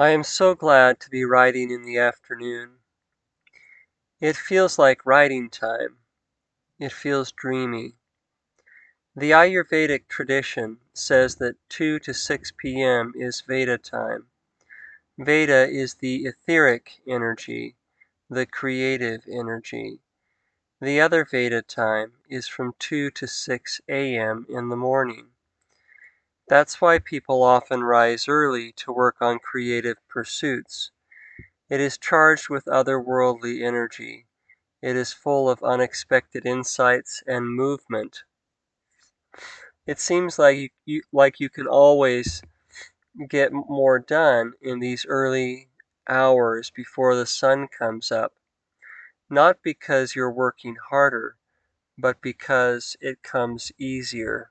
I am so glad to be writing in the afternoon. It feels like writing time. It feels dreamy. The Ayurvedic tradition says that 2 to 6 p.m. is Vata time. Vata is the etheric energy, the creative energy. The other Vata time is from 2 to 6 a.m. in the morning. That's why people often rise early to work on creative pursuits. It is charged with otherworldly energy. It is full of unexpected insights and movement. It seems like you, you, like you can always get more done in these early hours before the sun comes up. Not because you're working harder, but because it comes easier.